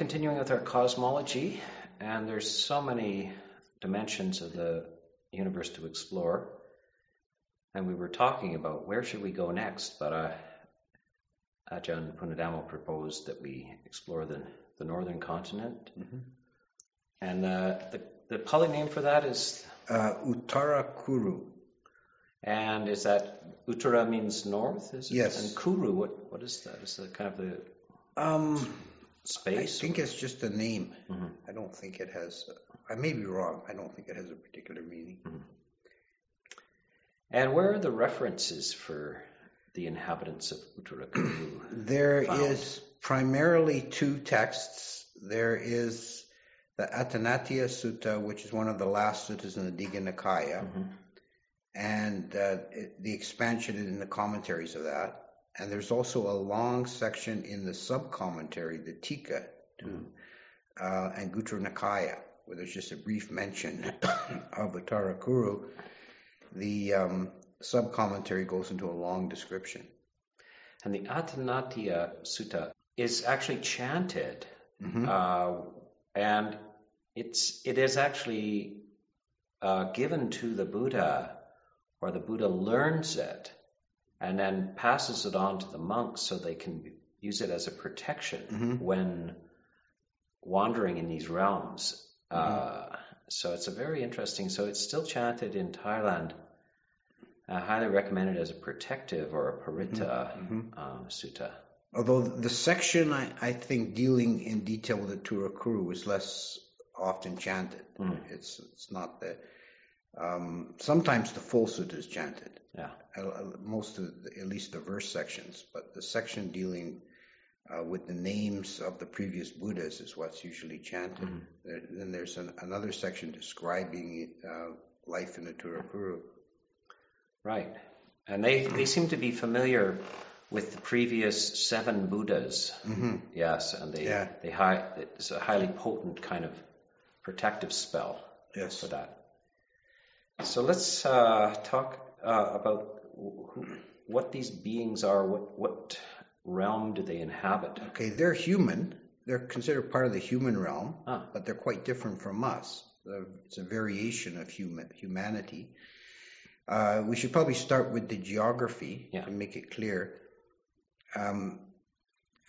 continuing with our cosmology, and there's so many dimensions of the universe to explore. And we were talking about where should we go next, but uh, Ajahn Punnadhammo proposed that we explore the, the northern continent. Mm-hmm. And uh, the, the Pali name for that is? Uh, Uttara Kuru. And is that Uttara means north? Is it? Yes. And Kuru, what what is that? Is that kind of the um, space? I think it's just a name. Mm-hmm. I don't think it has. I may be wrong. I don't think it has a particular meaning. Mm-hmm. And where are the references for the inhabitants of Uttarakuru? There found? is primarily two texts. There is the Attanatiya Sutta, which is one of the last suttas in the Digha Nikaya, mm-hmm. and uh, it, the expansion in the commentaries of that. And there's also a long section in the sub commentary, the Tika, to mm. uh, Anguttara Nikaya, where there's just a brief mention of Uttarakuru. The um, sub commentary goes into a long description. And the Attanatiya Sutta is actually chanted, mm-hmm. uh, and it's it is actually uh, given to the Buddha, or the Buddha learns it and then passes it on to the monks so they can use it as a protection mm-hmm. when wandering in these realms. Mm-hmm. Uh, so it's a very interesting. So it's still chanted in Thailand. I highly recommend it as a protective or a paritta mm-hmm. mm-hmm. um, sutta. Although the section I, I, think dealing in detail with the Turakuru is less often chanted. Mm. It's it's not the um, sometimes the full sutta is chanted. Yeah. Most of the, at least the verse sections, but the section dealing uh, with the names of the previous Buddhas is what's usually chanted. Mm-hmm. There, then there's an, another section describing uh, life in the Turakuru. Right. And they, they seem to be familiar with the previous seven Buddhas. Mm-hmm. Yes, and they, yeah. they high, it's a highly potent kind of protective spell yes. for that. So let's uh, talk uh, about what these beings are. What what realm do they inhabit? Okay, they're human. They're considered part of the human realm, ah. but they're quite different from us. It's a variation of human humanity. Uh, we should probably start with the geography yeah. to make it clear. Um,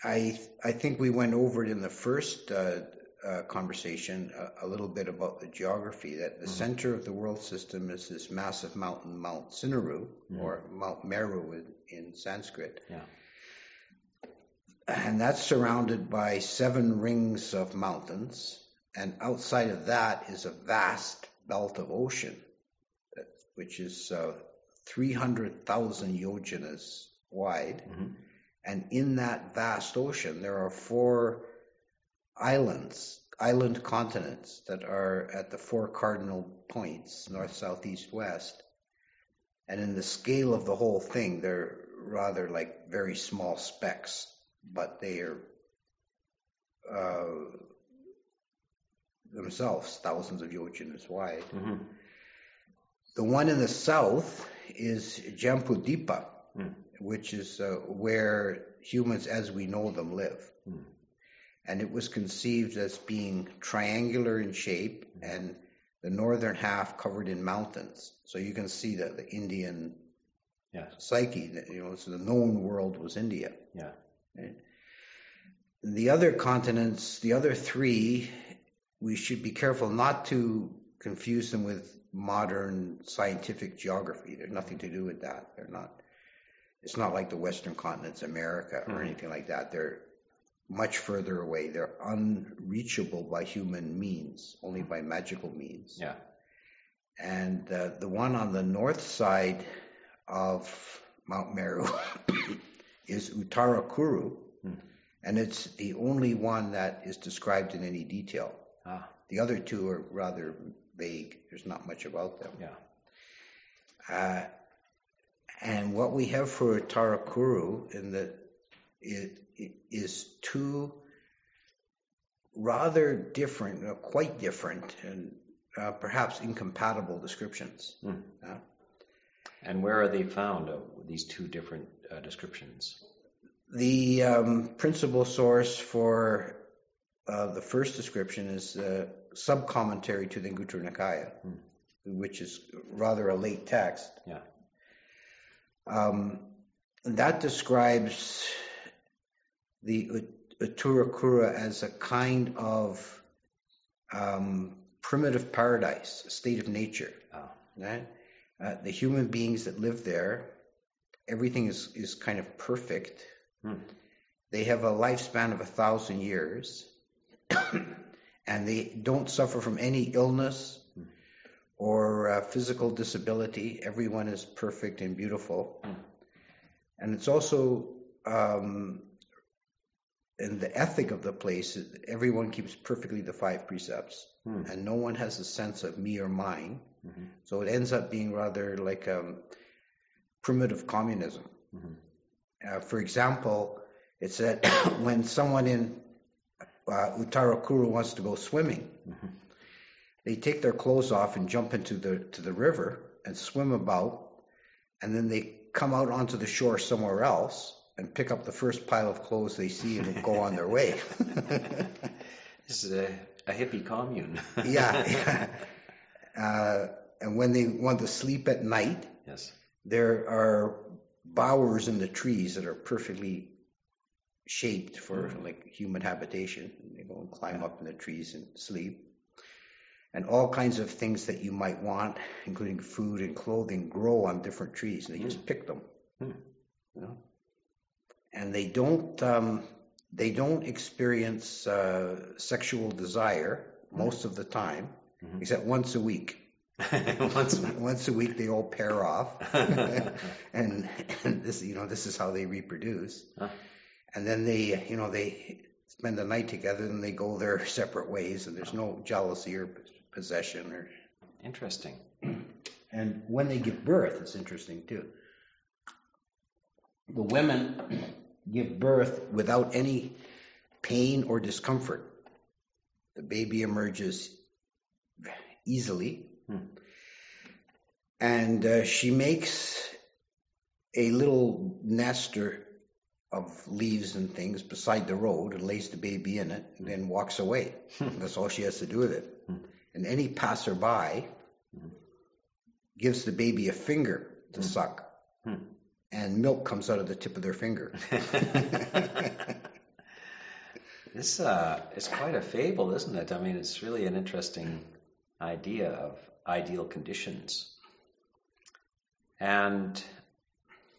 I I think we went over it in the first uh, uh, conversation a, a, little bit about the geography. That the mm-hmm. center of the world system is this massive mountain, Mount Sineru, mm-hmm. or Mount Meru in, in Sanskrit. Yeah. And that's surrounded by seven rings of mountains, and outside of that is a vast belt of ocean, which is uh, 300,000 yojanas wide. Mm-hmm. And in that vast ocean, there are four islands, island continents that are at the four cardinal points, north, south, east, west. And in the scale of the whole thing, they're rather like very small specks, but they are uh, themselves thousands of yojanas wide. Mm-hmm. The one in the south is Jambudipa, mm. which is uh, where humans as we know them live. Mm and it was conceived as being triangular in shape and the northern half covered in mountains. So you can see that the Indian yes. psyche, you know, so the known world was India. Yeah. Right? The other continents, the other three, we should be careful not to confuse them with modern scientific geography. There's nothing to do with that. They're not. It's not like the Western continents, America, or mm-hmm. anything like that. They're much further away. They're unreachable by human means, only by magical means. Yeah. And uh, the one on the north side of Mount Meru is Uttarakuru, hmm. and it's the only one that is described in any detail. Ah. The other two are rather vague. There's not much about them. Yeah. Uh, and what we have for Uttarakuru in the it, is two rather different, uh, quite different, and uh, perhaps incompatible descriptions. Mm. Uh, and where are they found, uh, these two different uh, descriptions? The um, principal source for uh, the first description is a sub commentary to the Anguttara Nikaya, which is rather a late text. Yeah. Um, that describes the Uttarakuru as a kind of um, primitive paradise, a state of nature. Oh. Right? Uh, the human beings that live there, everything is, is kind of perfect. Hmm. They have a lifespan of a thousand years, and they don't suffer from any illness or uh, physical disability. Everyone is perfect and beautiful. Hmm. And it's also, um, in the ethic of the place, everyone keeps perfectly the five precepts, Hmm. and no one has a sense of me or mine. Mhm. So it ends up being rather like um, primitive communism. Mhm. Uh, for example, it's that when someone in uh, Uttarakuru wants to go swimming, Mhm. they take their clothes off and jump into the to the river and swim about, and then they come out onto the shore somewhere else and pick up the first pile of clothes they see and go on their way. This is a, a hippie commune. yeah. yeah. Uh, and when they want to sleep at night, yes. there are bowers in the trees that are perfectly shaped for mm-hmm. like human habitation. They go and climb up in the trees and sleep. And all kinds of things that you might want, including food and clothing, grow on different trees, and they just mm. pick them. Hmm. You know? And they don't um, they don't experience uh, sexual desire most of the time, Mhm. except once a week. Once Once a week, they all pair off, and, and this, you know, this is how they reproduce. Huh. And then they, you know, they spend the night together, and they go their separate ways, and there's no jealousy or possession. Or Interesting. and when they give birth, it's interesting too. The women give birth without any pain or discomfort. The baby emerges easily. Hmm. And uh, she makes a little nester of leaves and things beside the road and lays the baby in it and then walks away. That's all she has to do with it. Hmm. And any passerby gives the baby a finger to suck, Hmm. And milk comes out of the tip of their finger. This uh, is quite a fable, isn't it? I mean, it's really an interesting idea of ideal conditions. And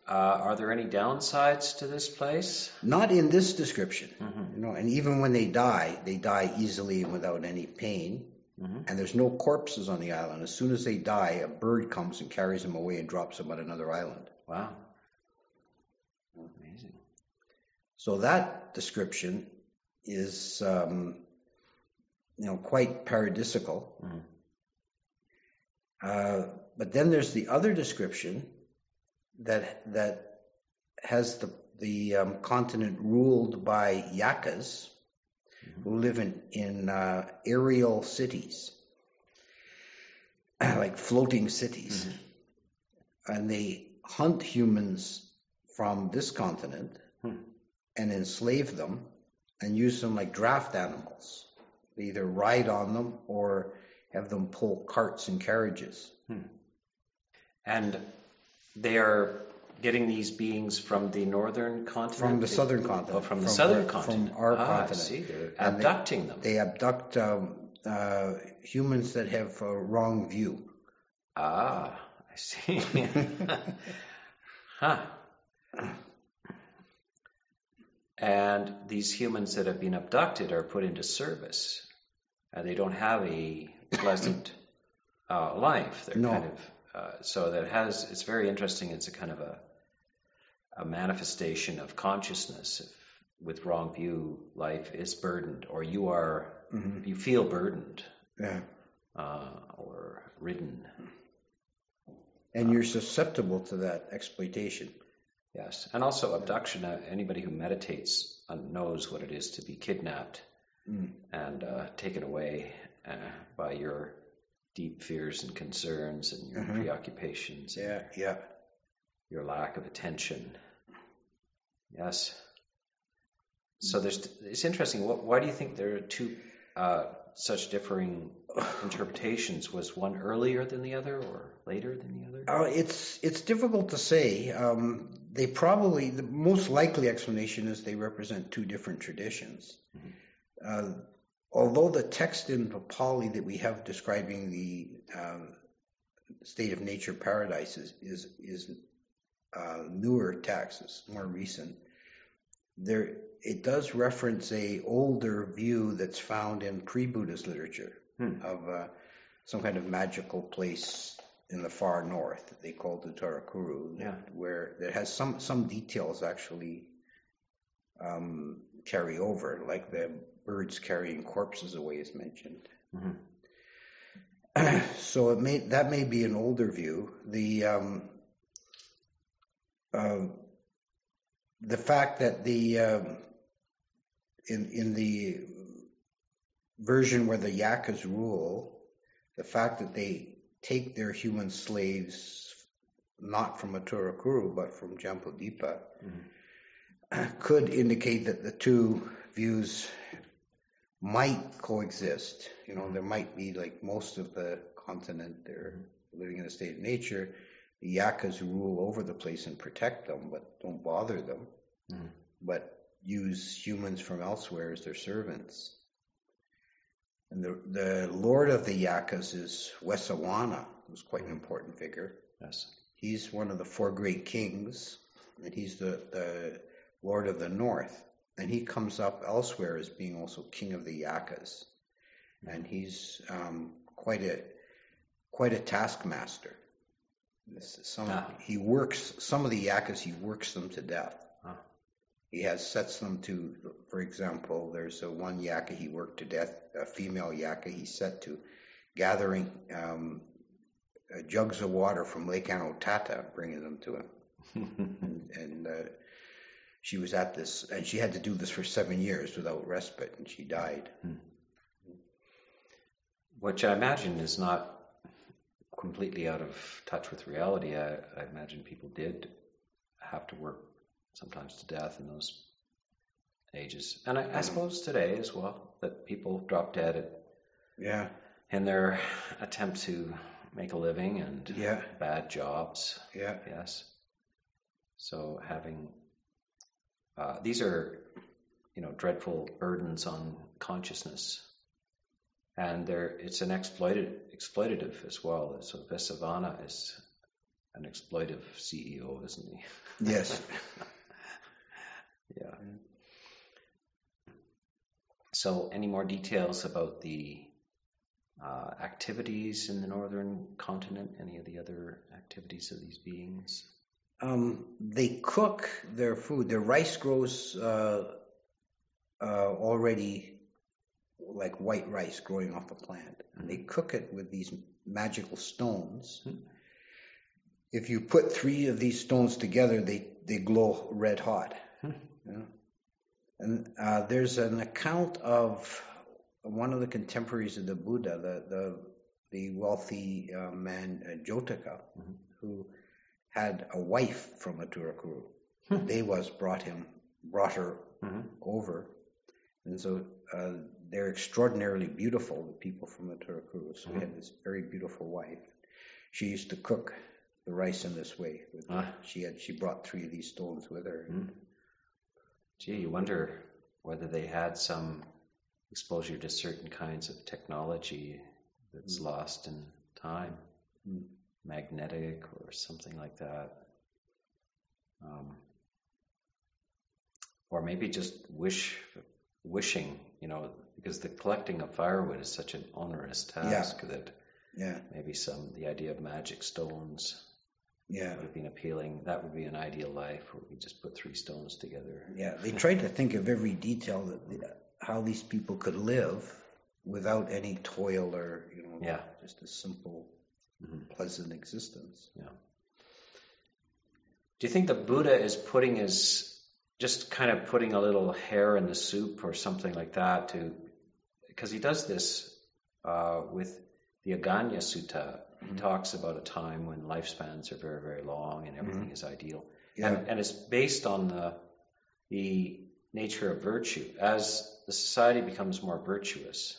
uh, are there any downsides to this place? Not in this description. Mhm. You know, and even when they die, they die easily and without any pain. Mhm. And there's no corpses on the island. As soon as they die, a bird comes and carries them away and drops them on another island. Wow. So that description is, um, you know, quite paradisical. Mhm. Uh, but then there's the other description that that has the the um, continent ruled by yakas who live in in uh, aerial cities, like floating cities, and they hunt humans from this continent. And enslave them and use them like draft animals. They either ride on them or have them pull carts and carriages. And they are getting these beings from the northern continent? From the southern Oh, continent. from the From southern from continent. our ah, continent. I see. They're And they- abducting them. They abduct um, uh, humans that have a wrong view. Ah, I see. huh. And these humans that have been abducted are put into service, and they don't have a pleasant uh, life. They're No. kind of uh, so that has. It's very interesting. It's a kind of a a manifestation of consciousness. If with wrong view, life is burdened, or you are you feel burdened Yeah. uh, or ridden. And you're susceptible to that exploitation. Yes, and also abduction. Uh, anybody who meditates uh, knows what it is to be kidnapped Mm. and uh, taken away uh, by your deep fears and concerns and your Mhm. preoccupations, Yeah, yeah. your lack of attention. Yes. So there's it's interesting. What, why do you think there are two uh, such differing interpretations? Was one earlier than the other, or later than the other? Uh, it's it's difficult to say. Um, they probably the most likely explanation is they represent two different traditions. Mm-hmm. Uh, although the text in Pali that we have describing the um, state of nature paradise is is, is uh, newer text, it's more recent. There, it does reference a older view that's found in pre-Buddhist literature hmm. of uh, some kind of magical place in the far north they call the Tarakuru, yeah. where it has some some details actually um, carry over, like the birds carrying corpses away is mentioned. Mm-hmm. so it may that may be an older view. The um, uh, the fact that the um, in in the version where the Yakas rule, the fact that they take their human slaves not from Aturakuru but from Jambudvipa mm-hmm. could indicate that the two views might coexist. You know, there might be like most of the continent, they're living in a state of nature. The Yakas rule over the place and protect them, but don't bother them, mm. but use humans from elsewhere as their servants. And the, the lord of the Yakas is Vesavana, who's quite an important figure. Yes. He's one of the four great kings, and he's the, the lord of the north and he comes up elsewhere as being also king of the Yakas, and he's um, quite a quite a taskmaster. Some ah. he works some of the Yakas. He works them to death. He has sets them to, for example, there's a one Yaka he worked to death, a female Yaka he set to gathering um, uh, jugs of water from Lake Anotatta, bringing them to him. and, and uh, she was at this, and she had to do this for seven years without respite, and she died. Hmm. Which I imagine is not completely out of touch with reality. I, I imagine people did have to work sometimes to death in those ages, and I, I suppose today as well that people drop dead at, yeah in their attempt to make a living and yeah. bad jobs. Yeah. Yes. So having uh, these are, you know, dreadful burdens on consciousness, and there it's an exploited exploitative as well. So Vesavana is an exploitive CEO, isn't he? Yes. yeah. So, any more details about the uh, activities in the northern continent? Any of the other activities of these beings? um, they cook their food. Their rice grows uh, uh, already like white rice growing off a plant, and they cook it with these magical stones. If you put three of these stones together, they they glow red hot. Hmm. And uh, there's an account of one of the contemporaries of the Buddha, the the, the wealthy uh, man uh, Jotika, mm-hmm. who had a wife from Aturakuru. Hmm. Devas brought him, brought her over, and so uh, they're extraordinarily beautiful. The people from Aturakuru. So mm-hmm. he had this very beautiful wife. She used to cook the rice in this way. Ah. She had she brought three of these stones with her. Mm. Gee, you wonder whether they had some exposure to certain kinds of technology that's mm. lost in time. Mm magnetic or something like that. Um, or maybe just wish, wishing, you know, because the collecting of firewood is such an onerous task yeah. that yeah. maybe some the idea of magic stones yeah. would have been appealing. That would be an ideal life where we just put three stones together. Yeah, they tried to think of every detail that how these people could live without any toil or you know, yeah. just a simple mm-hmm. pleasant existence. Yeah. Do you think the Buddha is putting his just kind of putting a little hair in the soup or something like that to because he does this uh, with the Agganna Sutta. He mm-hmm. talks about a time when lifespans are very, very long and everything mm-hmm. is ideal. Yeah. And, and, it's based on the, the nature of virtue. As the society becomes more virtuous,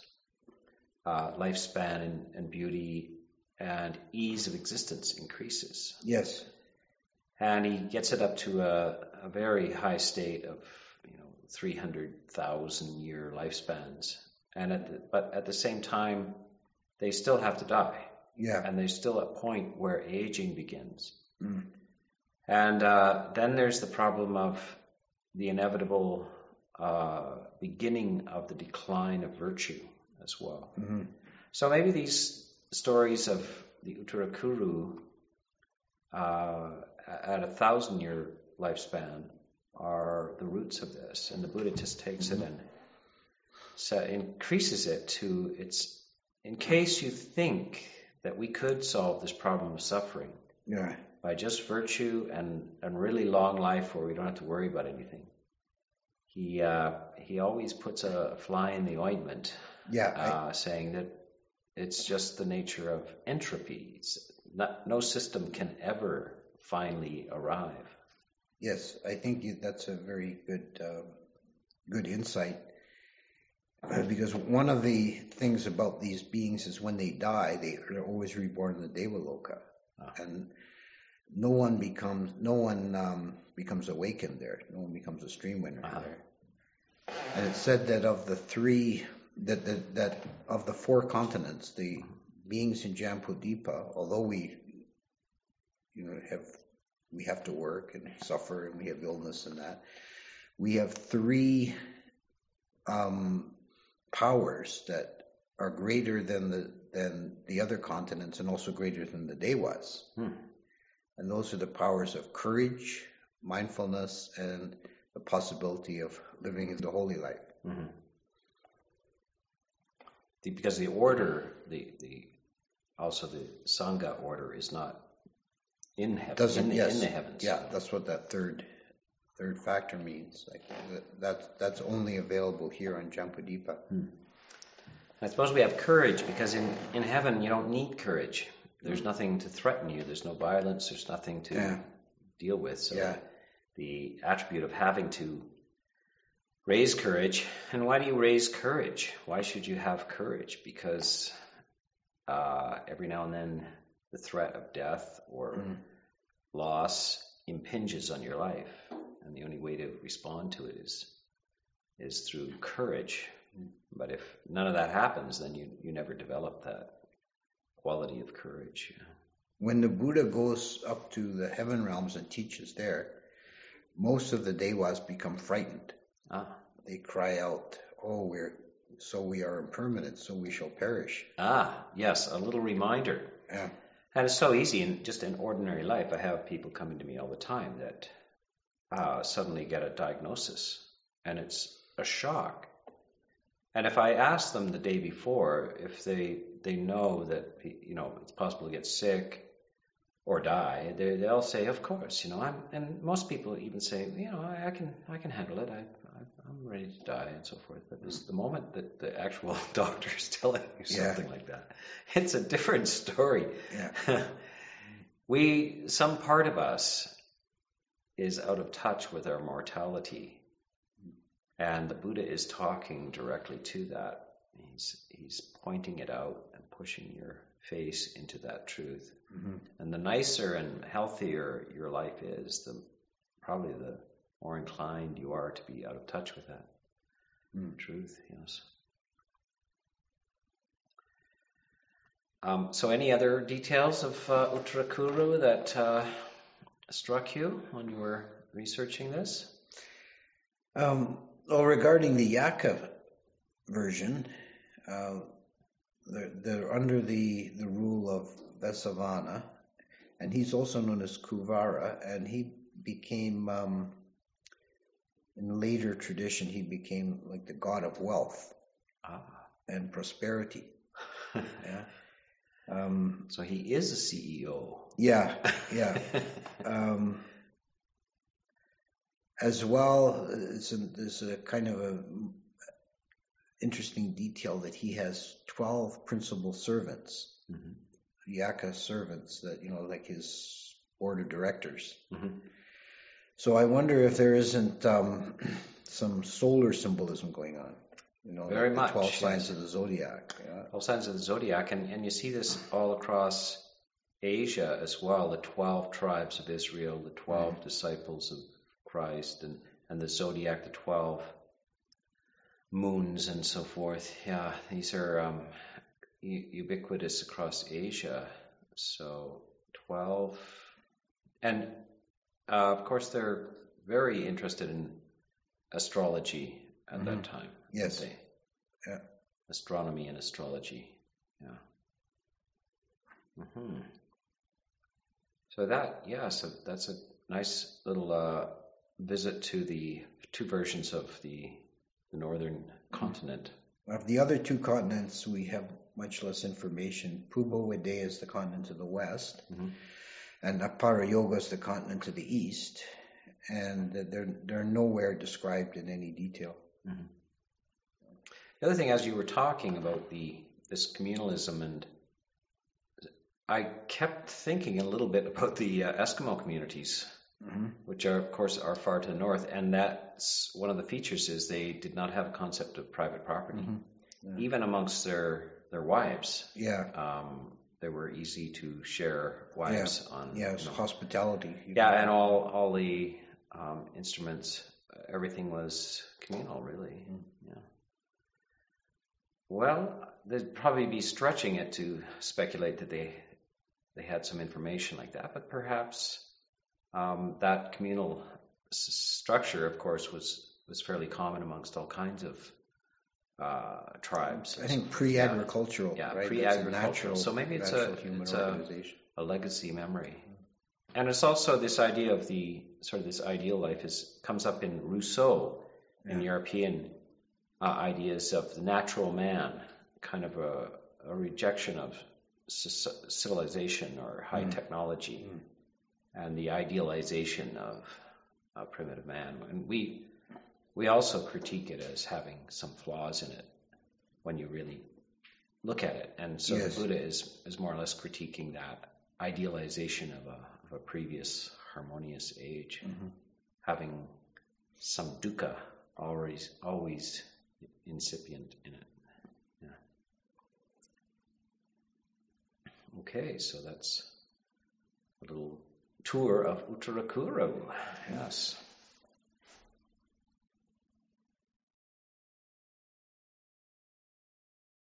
uh, lifespan and, and beauty and ease of existence increases. Yes. And he gets it up to a, a very high state of, you know, 300,000 year lifespans. And at the, but at the same time, they still have to die. Yeah. And there's still a point where aging begins. Mm. And uh, then there's the problem of the inevitable uh, beginning of the decline of virtue as well. hmm So maybe these stories of the Uttarakuru uh, at a thousand year lifespan are the roots of this, and the Buddha just takes it and so increases it to its. In case you think that we could solve this problem of suffering Yeah. by just virtue and and really long life where we don't have to worry about anything, he uh, he always puts a fly in the ointment Yeah. I, uh, saying that it's just the nature of entropy. It's not, no system can ever finally arrive. Yes. I think that's a very good, uh, good insight. Uh, because one of the things about these beings is when they die, they, they're always reborn in the Devaloka, Ah. and no one becomes no one um, becomes awakened there. No one becomes a stream winner Uh-huh. there. And it said that of the three that that, that of the four continents, the beings in Jambudipa, although we you know have we have to work and suffer and we have illness and that, we have three um, powers that are greater than the than the other continents and also greater than the Devas. Hmm. And those are the powers of courage, mindfulness, and the possibility of living in the holy life. Mhm. The, because the order, the, the also the sangha order is not in heaven. Doesn't in, yes, in the heavens. Yeah, that's what that third third factor means. Like that's that's only available here on Jambudipa. I suppose we have courage because in, in heaven you don't need courage. There's nothing to threaten you. There's no violence. There's nothing to Yeah. deal with. So Yeah. the attribute of having to raise courage. And why do you raise courage? Why should you have courage? Because uh, every now and then the threat of death or Mm. loss impinges on your life, and the only way to respond to it is is through courage. But if none of that happens, then you you never develop that quality of courage. When the Buddha goes up to the heaven realms and teaches there, most of the Devas become frightened. Ah, They cry out, "Oh, we're so we are impermanent, so we shall perish." ah, yes, a little reminder. Yeah. And it's so easy in just in ordinary life. I have people coming to me all the time that uh, suddenly get a diagnosis, and it's a shock. And if I ask them the day before if they they know that you know it's possible to get sick or die, they they'll say, "Of course, you know." I'm and most people even say, "You know, I, I can I can handle it. I, I I'm ready to die and so forth." But it's the moment that the actual doctor is telling you Yeah. something like that, it's a different story. Yeah. we some part of us is out of touch with our mortality and the buddha is talking directly to that he's he's pointing it out and pushing your face into that truth Mhm. and the nicer and healthier your life is the probably the more inclined you are to be out of touch with that Mm. truth yes Um, so, any other details of uh, Uttarakuru that uh, struck you when you were researching this? Um, well, regarding the Yaka version, uh, they're, they're under the, the rule of Vesavana, and he's also known as Kuvera, and he became, um, in later tradition, he became like the god of wealth Ah. and prosperity. Yeah. Um, so, he is a CEO. yeah, yeah. Um, as well, it's a, there's a kind of a interesting detail that he has 12 principal servants. Yaka servants, that, you know, like his board of directors. Mhm. So I wonder if there isn't um, some solar symbolism going on. You know, Very the much, 12 signs of the zodiac. Yeah. all signs of the zodiac, and, and you see this all across Asia as well. The twelve tribes of Israel, the 12 disciples of Christ, and and the zodiac, the twelve moons, and so forth. Yeah, these are um, ubiquitous across Asia. So twelve, and uh, of course they're very interested in astrology at that time. Yes. Yeah. astronomy and astrology. Yeah. hmm So that, yeah, so that's a nice little uh, visit to the two versions of the, the northern continent. Of the other two continents, we have much less information. Pubbavideha is the continent to the west, Mhm. and Apara Yoga is the continent to the east, and they're, they're nowhere described in any detail. The other thing, as you were talking about the this communalism, and I kept thinking a little bit about the uh, Eskimo communities which are of course are far to the north and that's one of the features is they did not have a concept of private property. Even amongst their their wives Yeah, um, they were easy to share wives on yeah, it's you know. hospitality. yeah know. and all all the um, instruments everything was communal really. Yeah. Well they'd probably be stretching it to speculate that they they had some information like that but perhaps um, that communal s- structure, of course, was was fairly common amongst all kinds of uh, tribes. I think pre-agricultural, Yeah, right? pre-agricultural. Natural, So maybe it's a- human it's a- organization. a legacy memory. And it's also this idea of the sort of this ideal life is comes up in Rousseau in European uh, ideas of the natural man, kind of a, a rejection of c- civilization or high technology, and the idealization of uh, primitive man. And we we also critique it as having some flaws in it when you really look at it. And so Yes. the Buddha is is more or less critiquing that idealization of a of a previous harmonious age, having some dukkha always always incipient in it. Yeah. Okay, so that's a little tour of Uttarakuru. Yes.